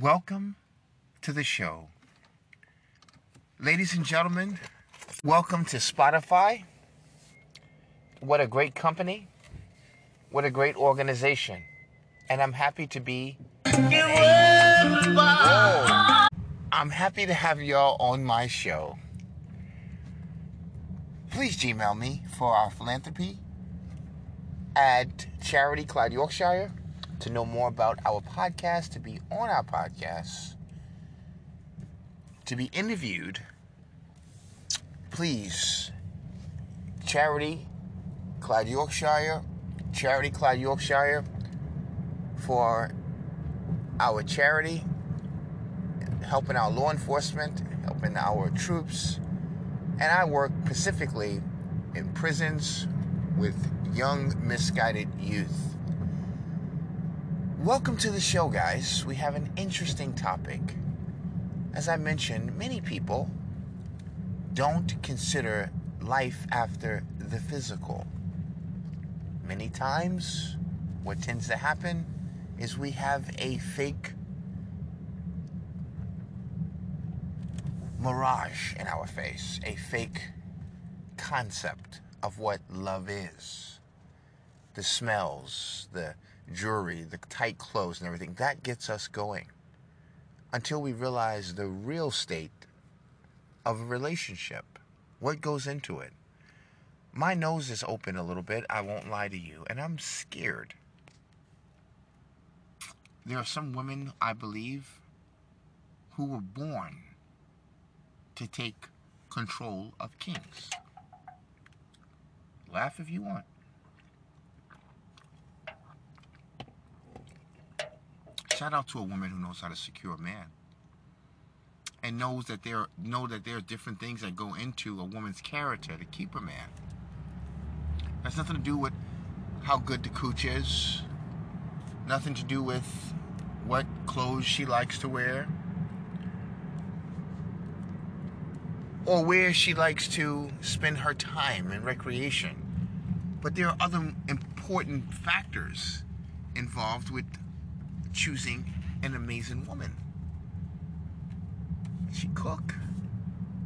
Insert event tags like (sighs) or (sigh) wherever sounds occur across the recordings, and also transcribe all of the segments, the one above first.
Welcome to the show. Ladies and gentlemen, welcome to Spotify. What a great company. What a great organization. And I'm happy to be. I'm happy to have y'all on my show. Please Gmail me for our philanthropy at Charity Clyde Yorkshire to know more about our podcast, to be on our podcast, to be interviewed. Please, Charity Clyde Yorkshire, Charity Clyde Yorkshire for our charity, helping our law enforcement, helping our troops. And I work specifically in prisons with young, misguided youth. Welcome to the show, guys. We have an interesting topic. As I mentioned, many people don't consider life after the physical. Many times, what tends to happen is we have a fake mirage in our face, a fake concept of what love is. The smells, the jewelry, the tight clothes, and everything, that gets us going until we realize the real state of a relationship. What goes into it? My nose is open a little bit, I won't lie to you, and I'm scared. There are some women, I believe, who were born to take control of kings. Laugh if you want. Shout out to a woman who knows how to secure a man and knows that there know that there are different things that go into a woman's character to keep a man. That's nothing to do with how good the cooch is. Nothing to do with what clothes she likes to wear. Or where she likes to spend her time and recreation. But there are other important factors involved with choosing an amazing woman. She cook.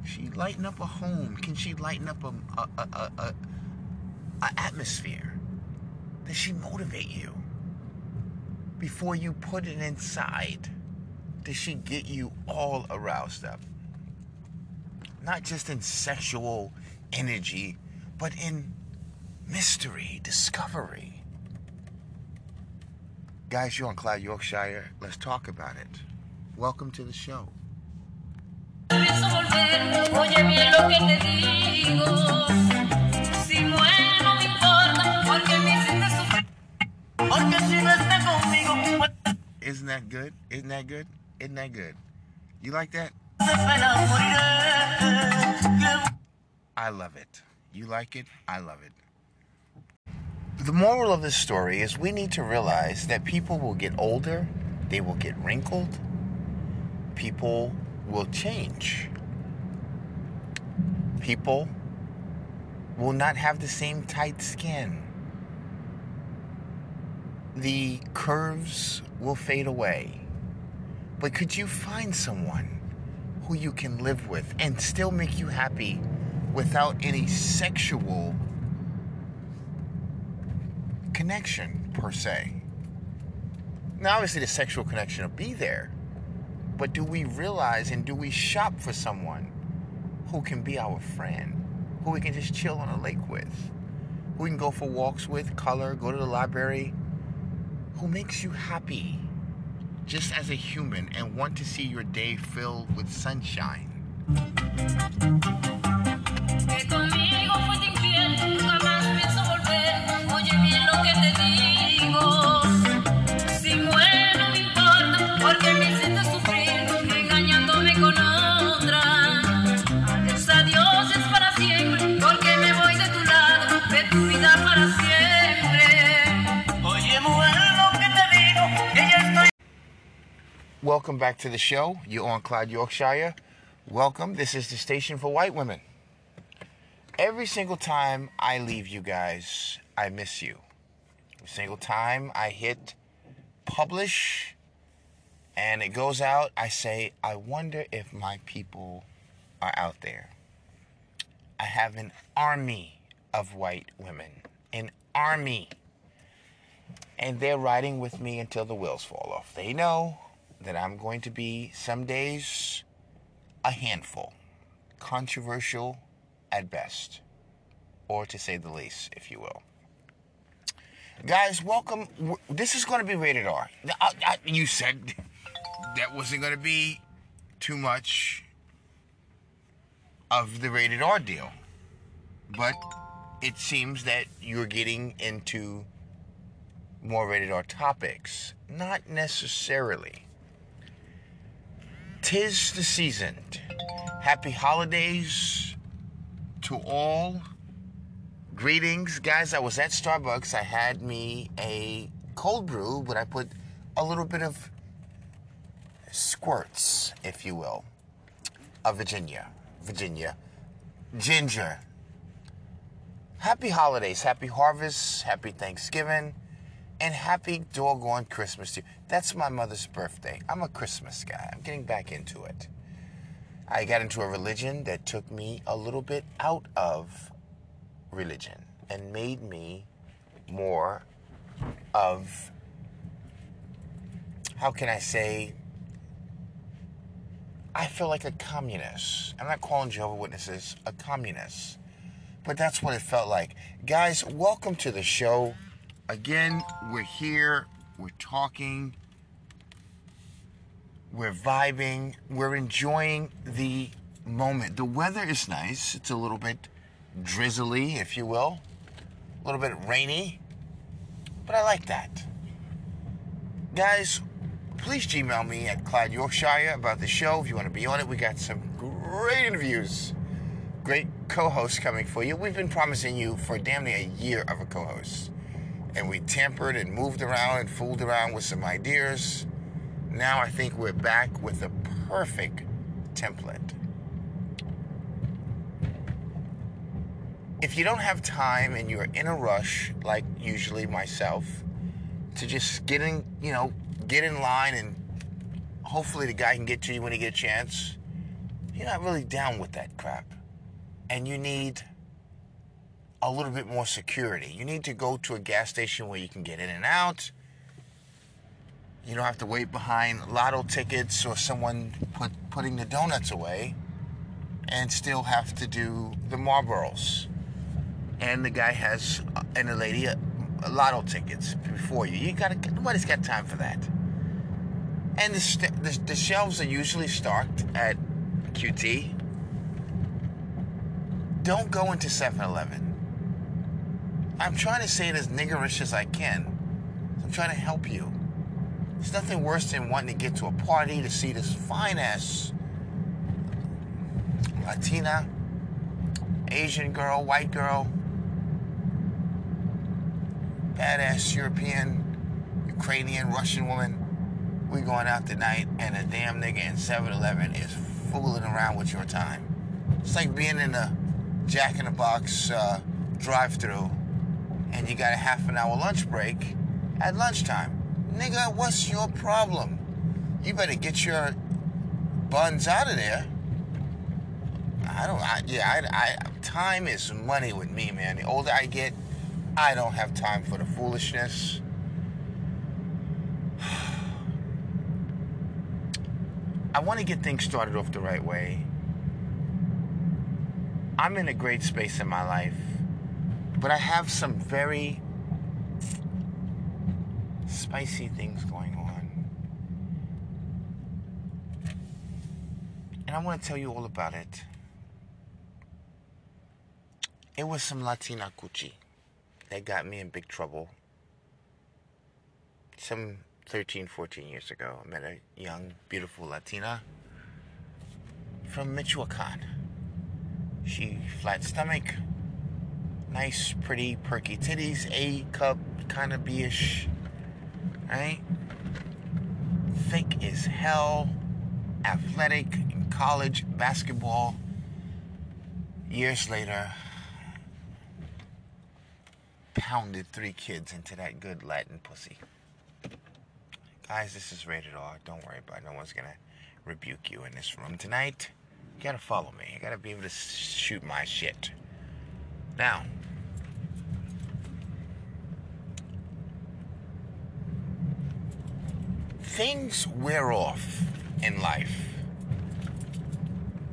She lighten up a home. Can she lighten up a, a, a, a, a, atmosphere? Does she motivate you? Before you put it inside, does she get you all aroused up? Not just in sexual energy, but in mystery, discovery. Guys, you're on Clyde Yorkshire. Let's talk about it. Welcome to the show. Isn't that good? Isn't that good? Isn't that good? You like that? I love it. You like it? I love it. The moral of this story is we need to realize that people will get older, they will get wrinkled, people will change. People will not have the same tight skin. The curves will fade away. But could you find someone who you can live with and still make you happy without any sexual connection per se. Now, obviously, the sexual connection will be there, but do we realize and do we shop for someone who can be our friend, who we can just chill on a lake with, who we can go for walks with, color, go to the library, who makes you happy just as a human and want to see your day filled with sunshine? Welcome back to the show. You're on Clyde Yorkshire. Welcome. This is the station for white women. Every single time I leave you guys, I miss you. Every single time I hit publish And it goes out, I say, I wonder if my people are out there. I have an army of white women, an army. And they're riding with me until the wheels fall off. They know that I'm going to be some days a handful, controversial at best, or to say the least, if you will. Guys, welcome. This is going to be rated R. I, I, you said that wasn't going to be too much of the rated R deal. But it seems that you're getting into more rated R topics. Not necessarily. Tis the season. Happy holidays to all. Greetings, guys. I was at Starbucks. I had me a cold brew, but I put a little bit of squirts, if you will, of Virginia. Virginia. Ginger. Happy holidays, happy harvest, happy Thanksgiving, and happy doggone Christmas to you. That's my mother's birthday. I'm a Christmas guy. I'm getting back into it. I got into a religion that took me a little bit out of religion and made me more of, how can I say, I feel like a communist. I'm not calling Jehovah Witnesses a communist, but that's what it felt like. Guys, welcome to the show. Again, we're here, we're talking, we're vibing, we're enjoying the moment. The weather is nice. It's a little bit drizzly, if you will, a little bit rainy, but I like that. Guys, please Gmail me at Clyde Yorkshire about the show if you want to be on it. We got some great interviews, great co hosts coming for you. We've been promising you for damn near a year of a co host. And we tampered and moved around and fooled around with some ideas. Now I think we're back with the perfect template. If you don't have time and you're in a rush, like usually myself, to just get in, you know, get in line and hopefully the guy can get to you when he get a chance. You're not really down with that crap. And you need a little bit more security. You need to go to a gas station where you can get in and out. You don't have to wait behind lotto tickets or someone put, putting the donuts away and still have to do the Marlboros. And the guy has, uh, and the lady, a, a lotto tickets before you. You gotta, nobody's got time for that. And the, st- the, the shelves are usually stocked at QT. Don't go into 7 Eleven. I'm trying to say it as niggerish as I can. I'm trying to help you. There's nothing worse than wanting to get to a party to see this fine ass Latina, Asian girl, white girl, badass European, Ukrainian, Russian woman we going out tonight and a damn nigga in 7-Eleven is fooling around with your time. It's like being in a Jack in the Box uh, drive-through and you got a half an hour lunch break at lunchtime. Nigga, what's your problem? You better get your buns out of there. I don't. I, yeah, I, I, time is money with me, man. The older I get, I don't have time for the foolishness. (sighs) I want to get things started off the right way. I'm in a great space in my life, but I have some very spicy things going on. And I want to tell you all about it. It was some Latina coochie that got me in big trouble. Some 13, 14 years ago. I met a young, beautiful Latina from Michoacan. She flat stomach, nice, pretty, perky titties, A cup, kind of B-ish, right? Thick as hell, athletic in college basketball. Years later, pounded three kids into that good Latin pussy Guys, this is rated R. Don't worry about it. No one's gonna rebuke you in this room tonight. You gotta follow me. You gotta be able to shoot my shit. Now, things wear off in life.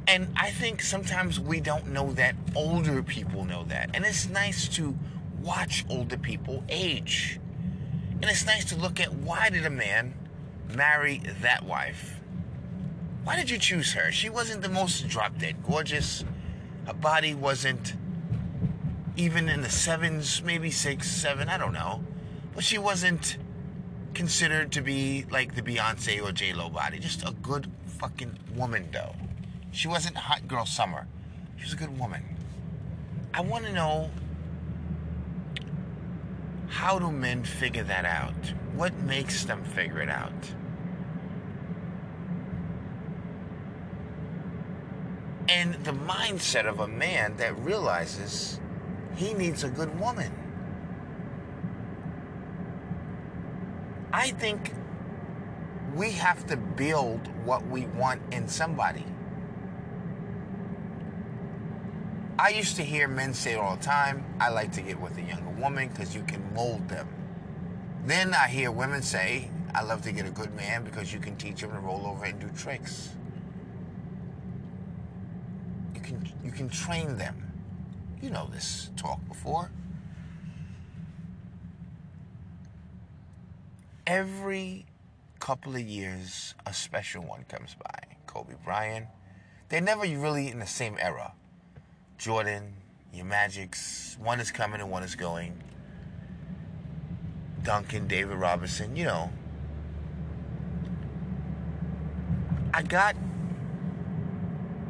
And I think sometimes we don't know that. Older people know that. And it's nice to watch older people age. And it's nice to look at why did a man marry that wife? Why did you choose her? She wasn't the most drop dead gorgeous. Her body wasn't even in the sevens, maybe six, seven, I don't know. But she wasn't considered to be like the Beyonce or J Lo body. Just a good fucking woman, though. She wasn't hot girl summer. She was a good woman. I want to know how do men figure that out? What makes them figure it out? And the mindset of a man that realizes he needs a good woman. I think we have to build what we want in somebody. I used to hear men say all the time, I like to get with a younger woman because you can mold them. Then I hear women say, I love to get a good man because you can teach him to roll over and do tricks. You can you can train them. You know this talk before. Every couple of years, a special one comes by. Kobe Bryant. They're never really in the same era. Jordan, your Magics, one is coming and one is going. Duncan, David Robinson, you know. I got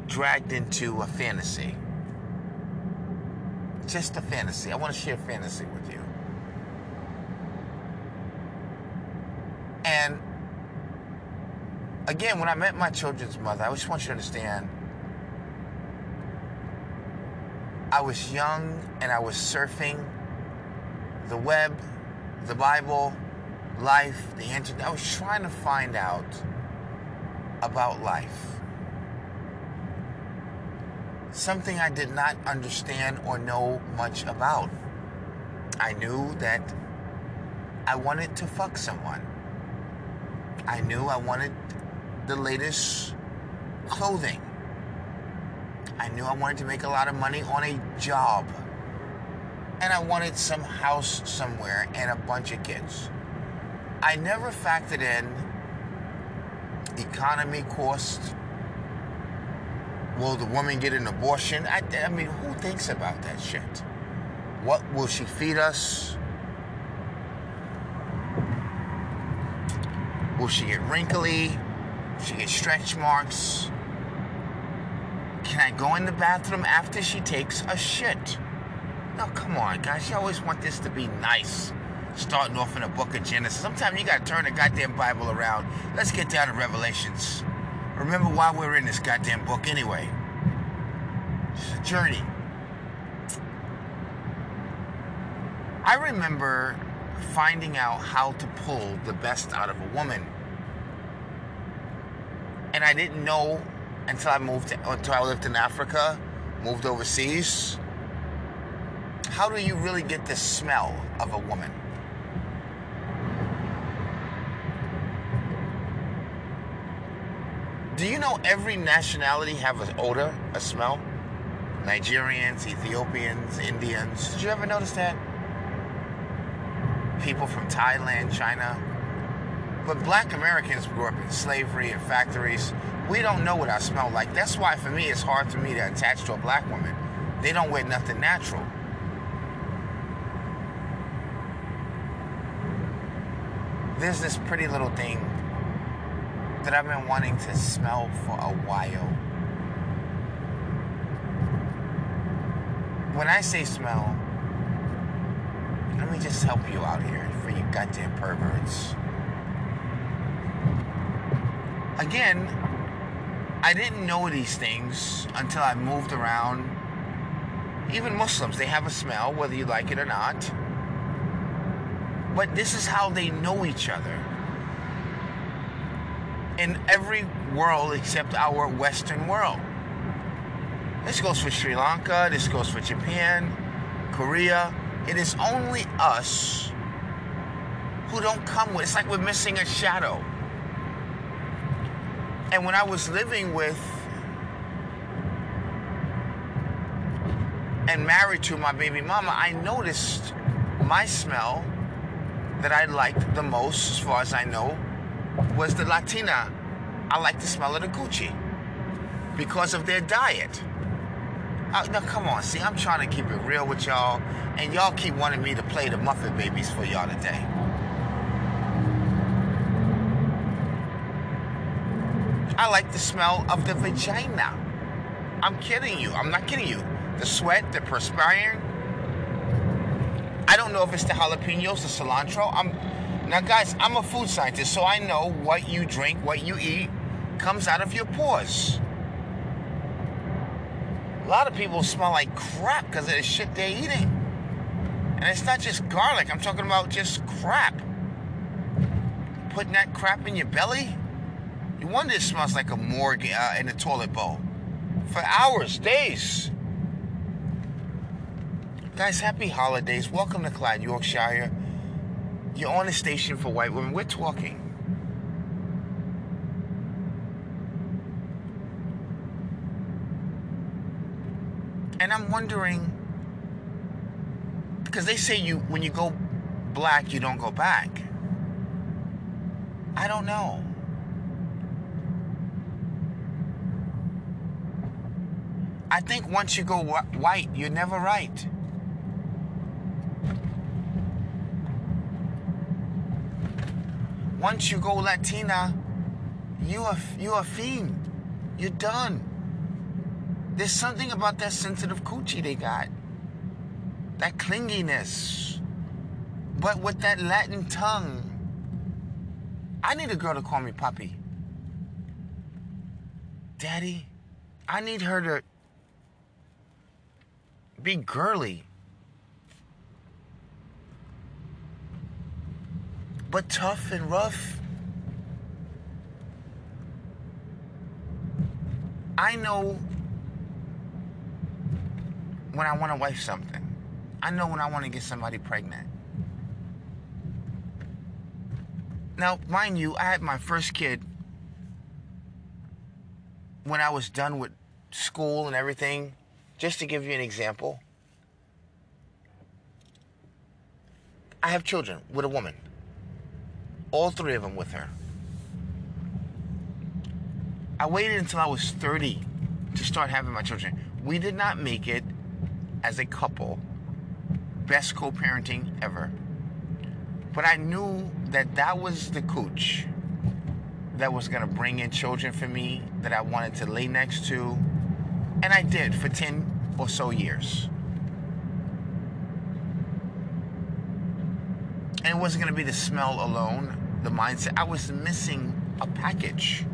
dragged into a fantasy. Just a fantasy. I want to share fantasy with you. And again, when I met my children's mother, I just want you to understand I was young and I was surfing the web, the Bible, life, the internet. I was trying to find out about life. Something I did not understand or know much about. I knew that I wanted to fuck someone. I knew I wanted the latest clothing. I knew I wanted to make a lot of money on a job. And I wanted some house somewhere and a bunch of kids. I never factored in economy cost. Will the woman get an abortion? I, I mean, who thinks about that shit? What will she feed us? Will she get wrinkly? She get stretch marks? Can I go in the bathroom after she takes a shit? No, come on, guys. You always want this to be nice. Starting off in the book of Genesis. Sometimes you gotta turn the goddamn Bible around. Let's get down to Revelations. Remember why we're in this goddamn book anyway. It's a journey. I remember finding out how to pull the best out of a woman. And I didn't know until I moved until I lived in Africa, moved overseas. How do you really get the smell of a woman? Do you know every nationality have an odor, a smell? Nigerians, Ethiopians, Indians. Did you ever notice that? People from Thailand, China. But black Americans grew up in slavery and factories. We don't know what I smell like. That's why for me it's hard for me to attach to a black woman. They don't wear nothing natural. There's this pretty little thing that I've been wanting to smell for a while. When I say smell, let me just help you out here for you goddamn perverts. Again, I didn't know these things until I moved around. Even Muslims, they have a smell, whether you like it or not. But this is how they know each other. In every world except our Western world. This goes for Sri Lanka, this goes for Japan, Korea. It is only us who don't come with it's like we're missing a shadow. And when I was living with and married to my baby mama, I noticed my smell that I liked the most, as far as I know, was the Latina. I like the smell of the Gucci because of their diet. Uh, now, come on, see, I'm trying to keep it real with y'all, and y'all keep wanting me to play the Muffin Babies for y'all today. I like the smell of the vagina. I'm kidding you. I'm not kidding you. The sweat, the perspiring. I don't know if it's the jalapenos, the cilantro. I'm now, guys. I'm a food scientist, so I know what you drink, what you eat, comes out of your pores. A lot of people smell like crap because of the shit they're eating. And it's not just garlic, I'm talking about just crap. Putting that crap in your belly? You wonder it smells like a morgue uh, in a toilet bowl. For hours, days. Guys, happy holidays. Welcome to Clyde, Yorkshire. You're on the station for white women. We're talking. And I'm wondering because they say you when you go black, you don't go back. I don't know. I think once you go wh- white, you're never right. Once you go Latina, you are you a fiend. You're done. There's something about that sensitive coochie they got. That clinginess. But with that Latin tongue. I need a girl to call me puppy. Daddy, I need her to be girly. But tough and rough. I know when I want to wife something. I know when I want to get somebody pregnant. Now, mind you, I had my first kid when I was done with school and everything. Just to give you an example, I have children with a woman. All three of them with her. I waited until I was 30 to start having my children. We did not make it as a couple. Best co parenting ever. But I knew that that was the cooch that was going to bring in children for me that I wanted to lay next to. And I did for 10 or so years. And it wasn't going to be the smell alone, the mindset. I was missing a package.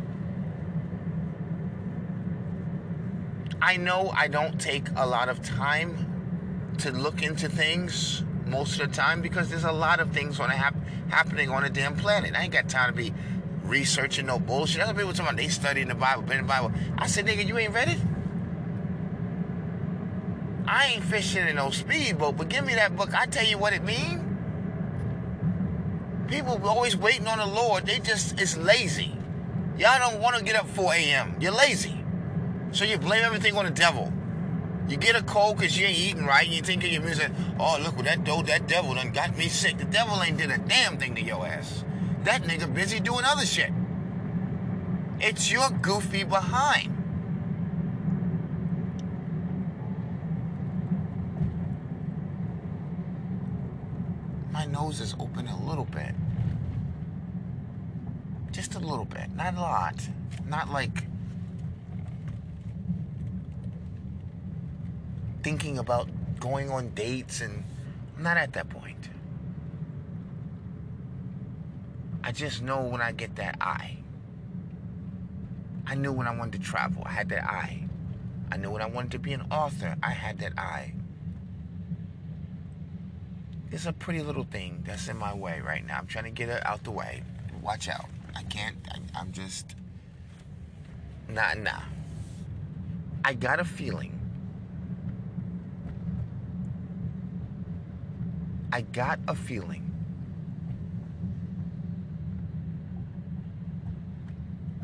I know I don't take a lot of time to look into things most of the time because there's a lot of things on a hap- happening on a damn planet. I ain't got time to be researching no bullshit. Other people talking about they studying the Bible, been the Bible. I said, nigga, you ain't read it? I ain't fishing in no speedboat, but give me that book. I tell you what it mean. People always waiting on the Lord. They just it's lazy. Y'all don't want to get up 4 a.m. You're lazy. So you blame everything on the devil. You get a cold because you ain't eating right. You think of your music. Oh, look what that dope, that devil done got me sick. The devil ain't did a damn thing to your ass. That nigga busy doing other shit. It's your goofy behind. My nose is open a little bit. Just a little bit. Not a lot. Not like thinking about going on dates and I'm not at that point. I just know when I get that eye. I knew when I wanted to travel, I had that eye. I knew when I wanted to be an author, I had that eye. It's a pretty little thing that's in my way right now. I'm trying to get it out the way. Watch out. I can't. I, I'm just. Nah, nah. I got a feeling. I got a feeling.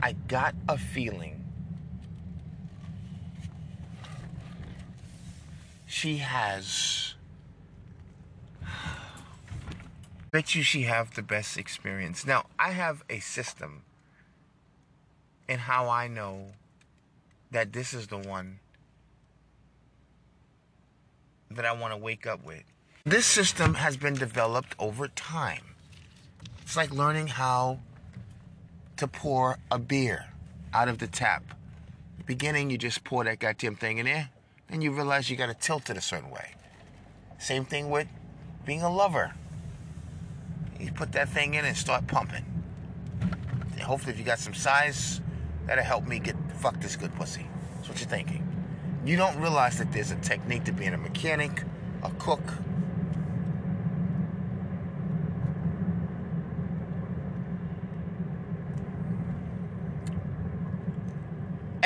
I got a feeling. She has. Bet you she have the best experience. Now I have a system in how I know that this is the one that I want to wake up with. This system has been developed over time. It's like learning how to pour a beer out of the tap. Beginning, you just pour that goddamn thing in there, then you realize you got to tilt it a certain way. Same thing with being a lover. You put that thing in and start pumping. hopefully, if you got some size, that'll help me get fuck this good pussy. That's what you're thinking. You don't realize that there's a technique to being a mechanic, a cook,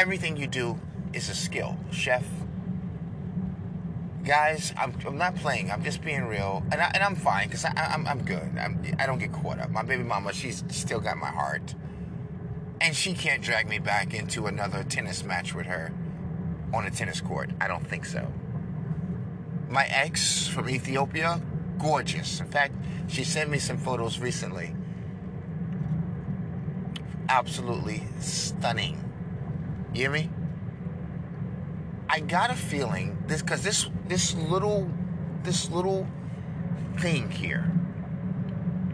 everything you do is a skill. Chef, guys, I'm, I'm not playing. I'm just being real, and, I, and I'm fine because I'm, I'm good. I'm, I don't get caught up. My baby mama, she's still got my heart, and she can't drag me back into another tennis match with her on a tennis court. I don't think so. My ex from Ethiopia, gorgeous. In fact, she sent me some photos recently. Absolutely stunning you hear me? I got a feeling this because this this little this little thing here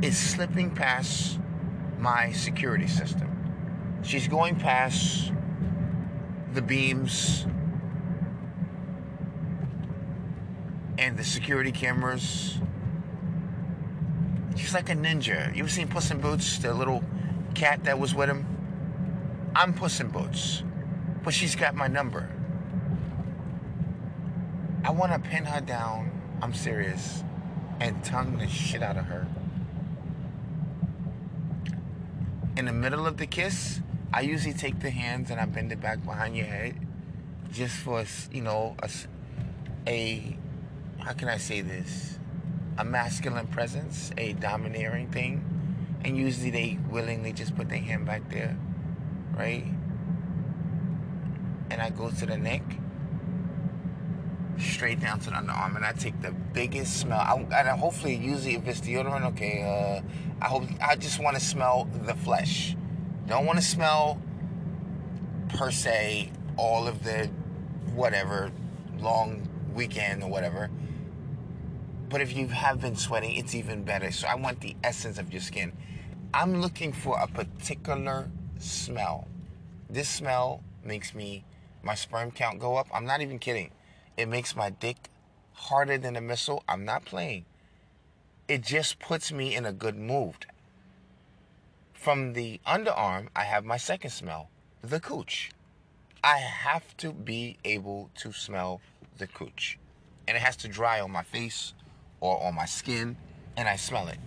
is slipping past my security system. She's going past the beams and the security cameras. She's like a ninja. You ever seen Puss in Boots, the little cat that was with him? I'm Puss in Boots. But she's got my number. Want to pin her down. I'm serious. And tongue the shit out of her. In the middle of the kiss, I usually take the hands and I bend it back behind your head. Just for, you know, a, a how can I say this? A masculine presence, a domineering thing. And usually they willingly just put their hand back there, right? and I go to the neck, straight down to the underarm, and I take the biggest smell. I, and hopefully, usually if it's deodorant, okay. Uh, I hope I just want to smell the flesh. Don't want to smell per se all of the whatever long weekend or whatever. But if you have been sweating, it's even better. So I want the essence of your skin. I'm looking for a particular smell. This smell makes me my sperm count go up. I'm not even kidding. It makes my dick harder than a missile. I'm not playing. It just puts me in a good mood. From the underarm, I have my second smell, the cooch. I have to be able to smell the cooch. And it has to dry on my face or on my skin, and I smell it.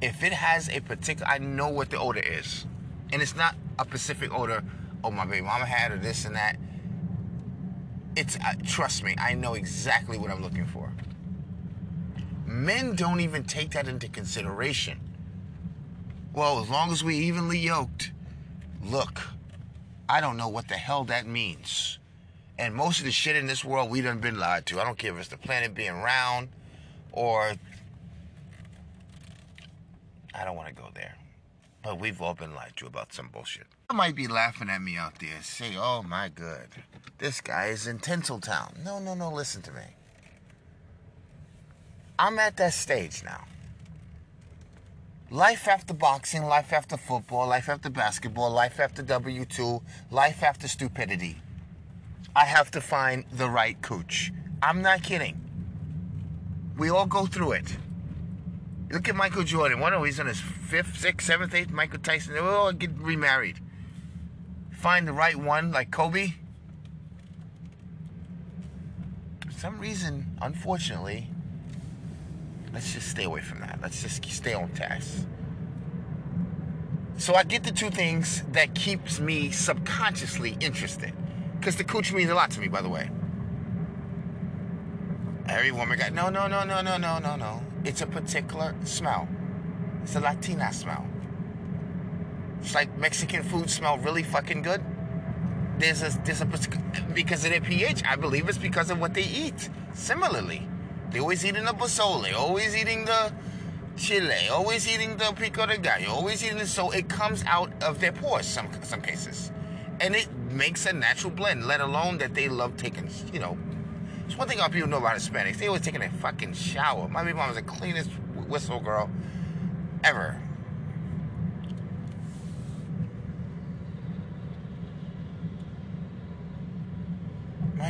If it has a particular, I know what the odor is. And it's not a specific odor, oh, my baby mama had or this and that it's uh, trust me, I know exactly what I'm looking for. Men don't even take that into consideration. Well, as long as we evenly yoked, look, I don't know what the hell that means. And most of the shit in this world we done been lied to. I don't care if it's the planet being round or I don't want to go there. But we've all been lied to about some bullshit. I might be laughing at me out there. Say, oh my good. This guy is in Tinseltown. No, no, no, listen to me. I'm at that stage now. Life after boxing, life after football, life after basketball, life after W2, life after stupidity. I have to find the right coach. I'm not kidding. We all go through it. Look at Michael Jordan. One, oh, he's on his fifth, sixth, seventh, eighth. Michael Tyson. They all get remarried. Find the right one, like Kobe. For some reason, unfortunately, let's just stay away from that. Let's just stay on task. So I get the two things that keeps me subconsciously interested. Because the cooch means a lot to me, by the way. Every woman got no, no, no, no, no, no, no, no. It's a particular smell. It's a Latina smell. It's like Mexican food smell really fucking good. There's a there's a because of their pH. I believe it's because of what they eat. Similarly, they always eating the pozole, always eating the chile, always eating the pico de gallo, always eating so it comes out of their pores. Some some cases, and it makes a natural blend. Let alone that they love taking you know it's one thing our people know about Hispanics. They always taking a fucking shower. My baby mom was the cleanest whistle girl ever.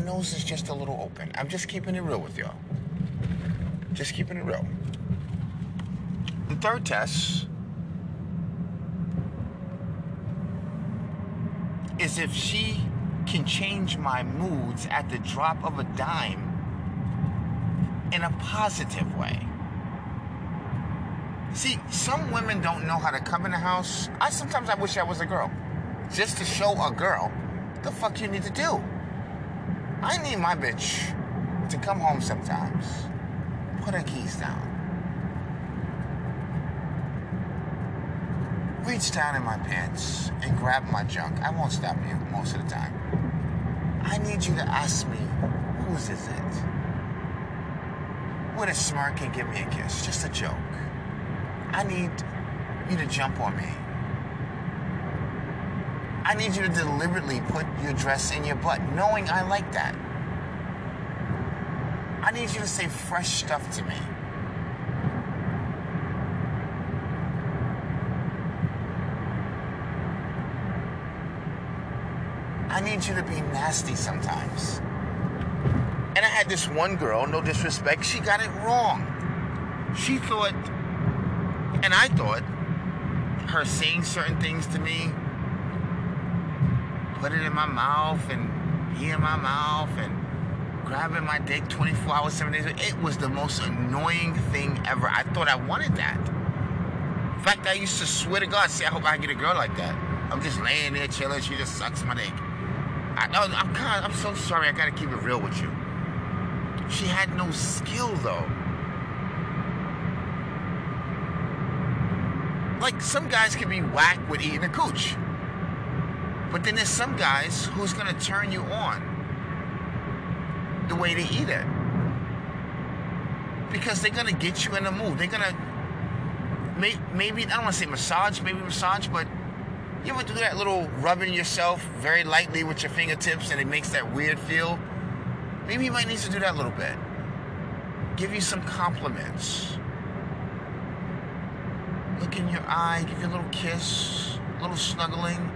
Nose is just a little open. I'm just keeping it real with y'all. Just keeping it real. The third test is if she can change my moods at the drop of a dime in a positive way. See, some women don't know how to come in the house. I sometimes I wish I was a girl. Just to show a girl the fuck you need to do. I need my bitch to come home sometimes. Put her keys down. Reach down in my pants and grab my junk. I won't stop you most of the time. I need you to ask me, whose is it? With a smirk and give me a kiss. Just a joke. I need you to jump on me. I need you to deliberately put your dress in your butt, knowing I like that. I need you to say fresh stuff to me. I need you to be nasty sometimes. And I had this one girl, no disrespect, she got it wrong. She thought, and I thought, her saying certain things to me, put it in my mouth and pee in my mouth and grabbing my dick 24 hours, 7 days, it was the most annoying thing ever. I thought I wanted that. In fact, I used to swear to God, say, I hope I get a girl like that. I'm just laying there chilling, she just sucks my dick. I, I'm kind. I'm so sorry. I gotta keep it real with you. She had no skill though. Like some guys can be whack with eating a cooch, but then there's some guys who's gonna turn you on the way they eat it because they're gonna get you in the mood. They're gonna maybe I don't want to say massage, maybe massage, but you ever do that little rubbing yourself very lightly with your fingertips and it makes that weird feel? Maybe you might need to do that a little bit. Give you some compliments. Look in your eye, give you a little kiss, a little snuggling.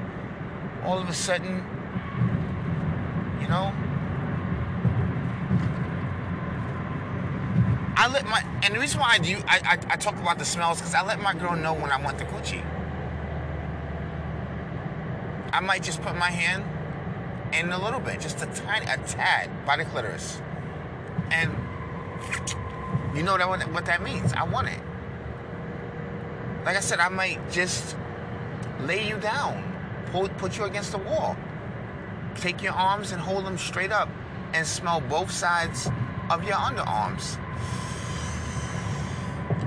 All of a sudden, you know, I let my and the reason why I do I, I, I talk about the smells because I let my girl know when I want the coochie. I might just put my hand in a little bit, just a tiny, a tad by the clitoris. And you know that what, what that means. I want it. Like I said, I might just lay you down, put you against the wall. Take your arms and hold them straight up and smell both sides of your underarms.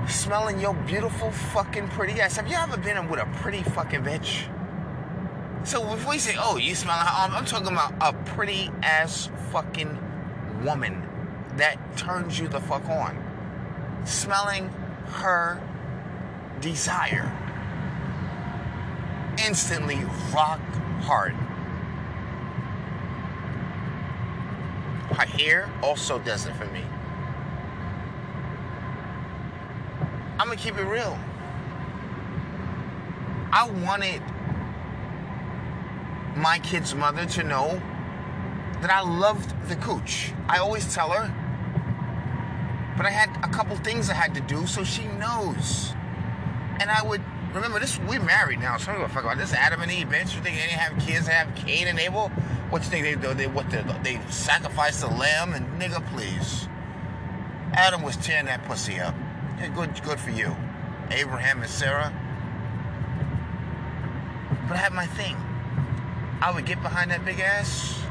Smelling your beautiful fucking pretty ass. Have you ever been with a pretty fucking bitch? So before you say, oh, you smell like um, I'm talking about a pretty ass fucking woman that turns you the fuck on. Smelling her desire. Instantly rock hard. Her hair also does it for me. I'm gonna keep it real. I wanted my kid's mother to know that I loved the cooch. I always tell her, but I had a couple things I had to do so she knows. And I would remember this. We're married now, so I don't give a fuck about this. Adam and Eve, bitch. You think they didn't have kids? Have Cain and Abel. What you think they do? They what? They, they sacrificed the lamb and nigga, please. Adam was tearing that pussy up. Good, good for you. Abraham and Sarah But I had my thing. I would get behind that big ass.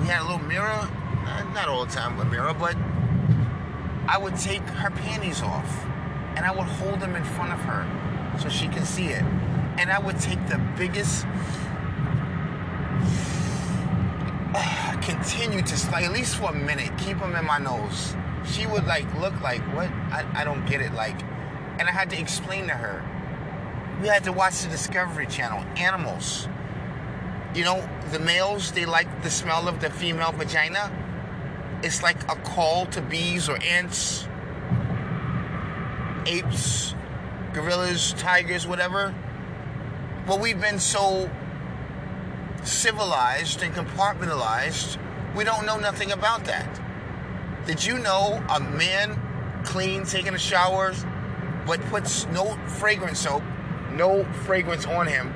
We had a little mirror. Uh, not all the time with mirror, but I would take her panties off and I would hold them in front of her so she can see it. And I would take the biggest (sighs) continue to like at least for a minute keep them in my nose. She would like look like what? I, I don't get it like and i had to explain to her. We had to watch the discovery channel animals. You know the males they like the smell of the female vagina. It's like a call to bees or ants apes gorillas tigers whatever But we've been so civilized and compartmentalized, we don't know nothing about that. Did you know a man clean, taking a shower, but puts no fragrance soap, no fragrance on him?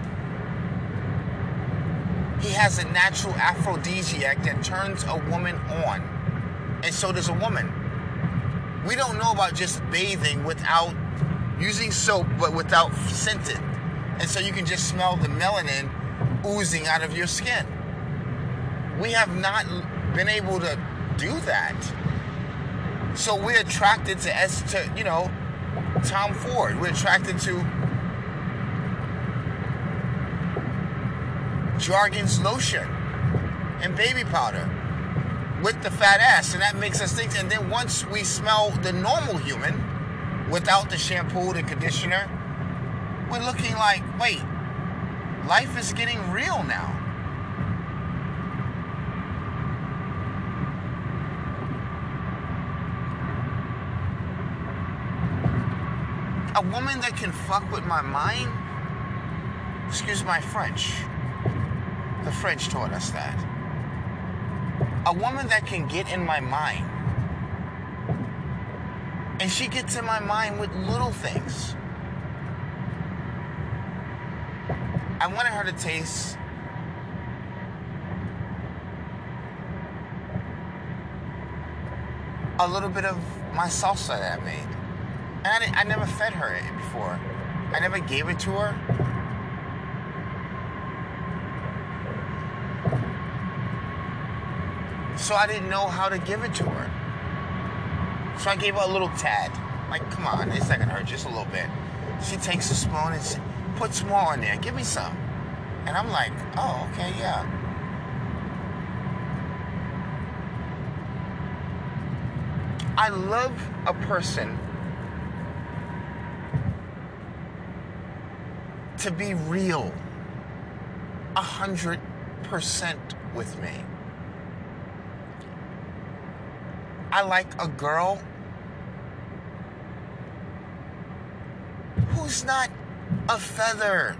He has a natural aphrodisiac that turns a woman on. And so does a woman. We don't know about just bathing without using soap, but without scented. And so you can just smell the melanin oozing out of your skin. We have not been able to do that. So we're attracted to to, you know, Tom Ford. We're attracted to Jergens lotion and baby powder with the fat ass. And that makes us think. And then once we smell the normal human without the shampoo, the conditioner, we're looking like, wait, life is getting real now. A woman that can fuck with my mind, excuse my French. The French taught us that. A woman that can get in my mind. And she gets in my mind with little things. I wanted her to taste a little bit of my salsa that I made. And I, I never fed her it before. I never gave it to her. So I didn't know how to give it to her. So I gave her a little tad. Like, come on, it's not gonna hurt just a little bit. She takes a spoon and she, put some more in there. Give me some. And I'm like, oh, okay, yeah. I love a person to be real a hundred percent with me. I like a girl who's not a feather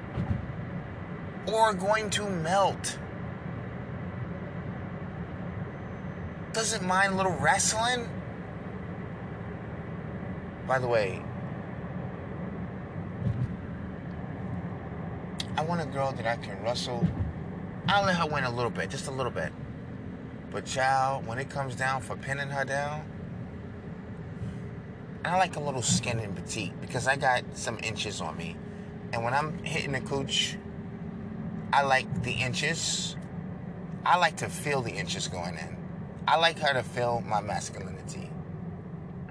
or going to melt. Doesn't mind a little wrestling. By the way, I want a girl that I can wrestle. I'll let her win a little bit, just a little bit. But child, when it comes down for pinning her down, I like a little skin and petite because I got some inches on me. And when I'm hitting the cooch, I like the inches. I like to feel the inches going in. I like her to feel my masculinity.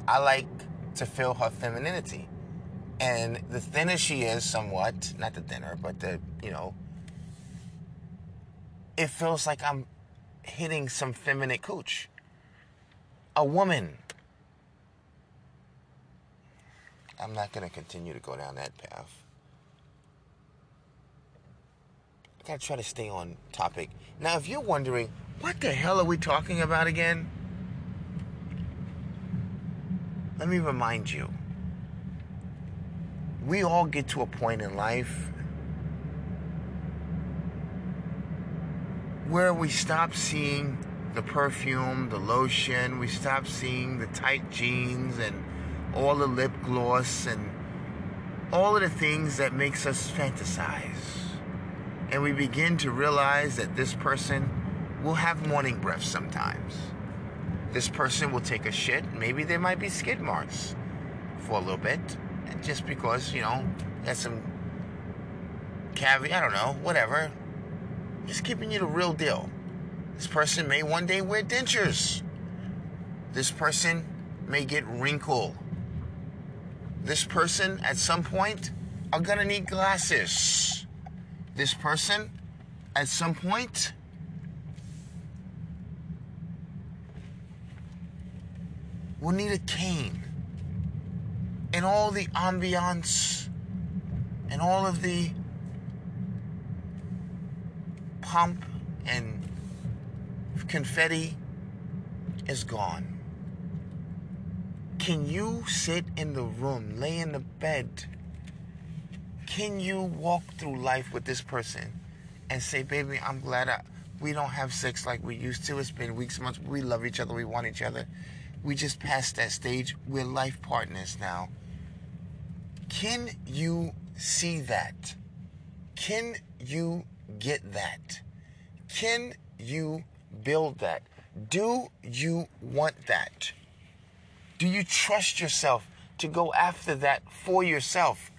I like to feel her femininity. And the thinner she is, somewhat, not the thinner, but the, you know, it feels like I'm hitting some feminine cooch. A woman. I'm not going to continue to go down that path. gotta try to stay on topic. Now, if you're wondering, what the hell are we talking about again? Let me remind you. We all get to a point in life where we stop seeing the perfume, the lotion, we stop seeing the tight jeans and all the lip gloss and all of the things that makes us fantasize and we begin to realize that this person will have morning breath sometimes. This person will take a shit. Maybe there might be skid marks for a little bit, and just because you know has some caviar, I don't know, whatever. Just keeping you the real deal. This person may one day wear dentures. This person may get wrinkle. This person at some point are gonna need glasses. This person at some point will need a cane. And all the ambiance and all of the pomp and confetti is gone. Can you sit in the room, lay in the bed? Can you walk through life with this person and say, baby, I'm glad I, we don't have sex like we used to. It's been weeks, months. We love each other. We want each other. We just passed that stage. We're life partners now. Can you see that? Can you get that? Can you build that? Do you want that? Do you trust yourself to go after that for yourself?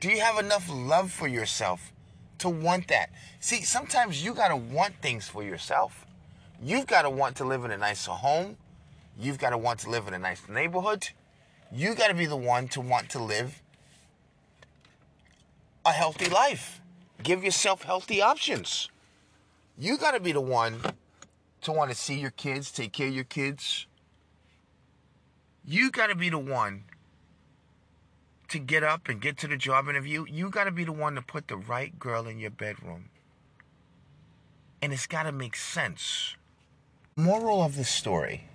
Do you have enough love for yourself to want that? See, sometimes you got to want things for yourself. You've got to want to live in a nicer home. You've got to want to live in a nice neighborhood. You got to be the one to want to live a healthy life. Give yourself healthy options. You got to be the one to want to see your kids, take care of your kids. You got to be the one to get up and get to the job interview. You got to be the one to put the right girl in your bedroom. And it's got to make sense. Moral of the story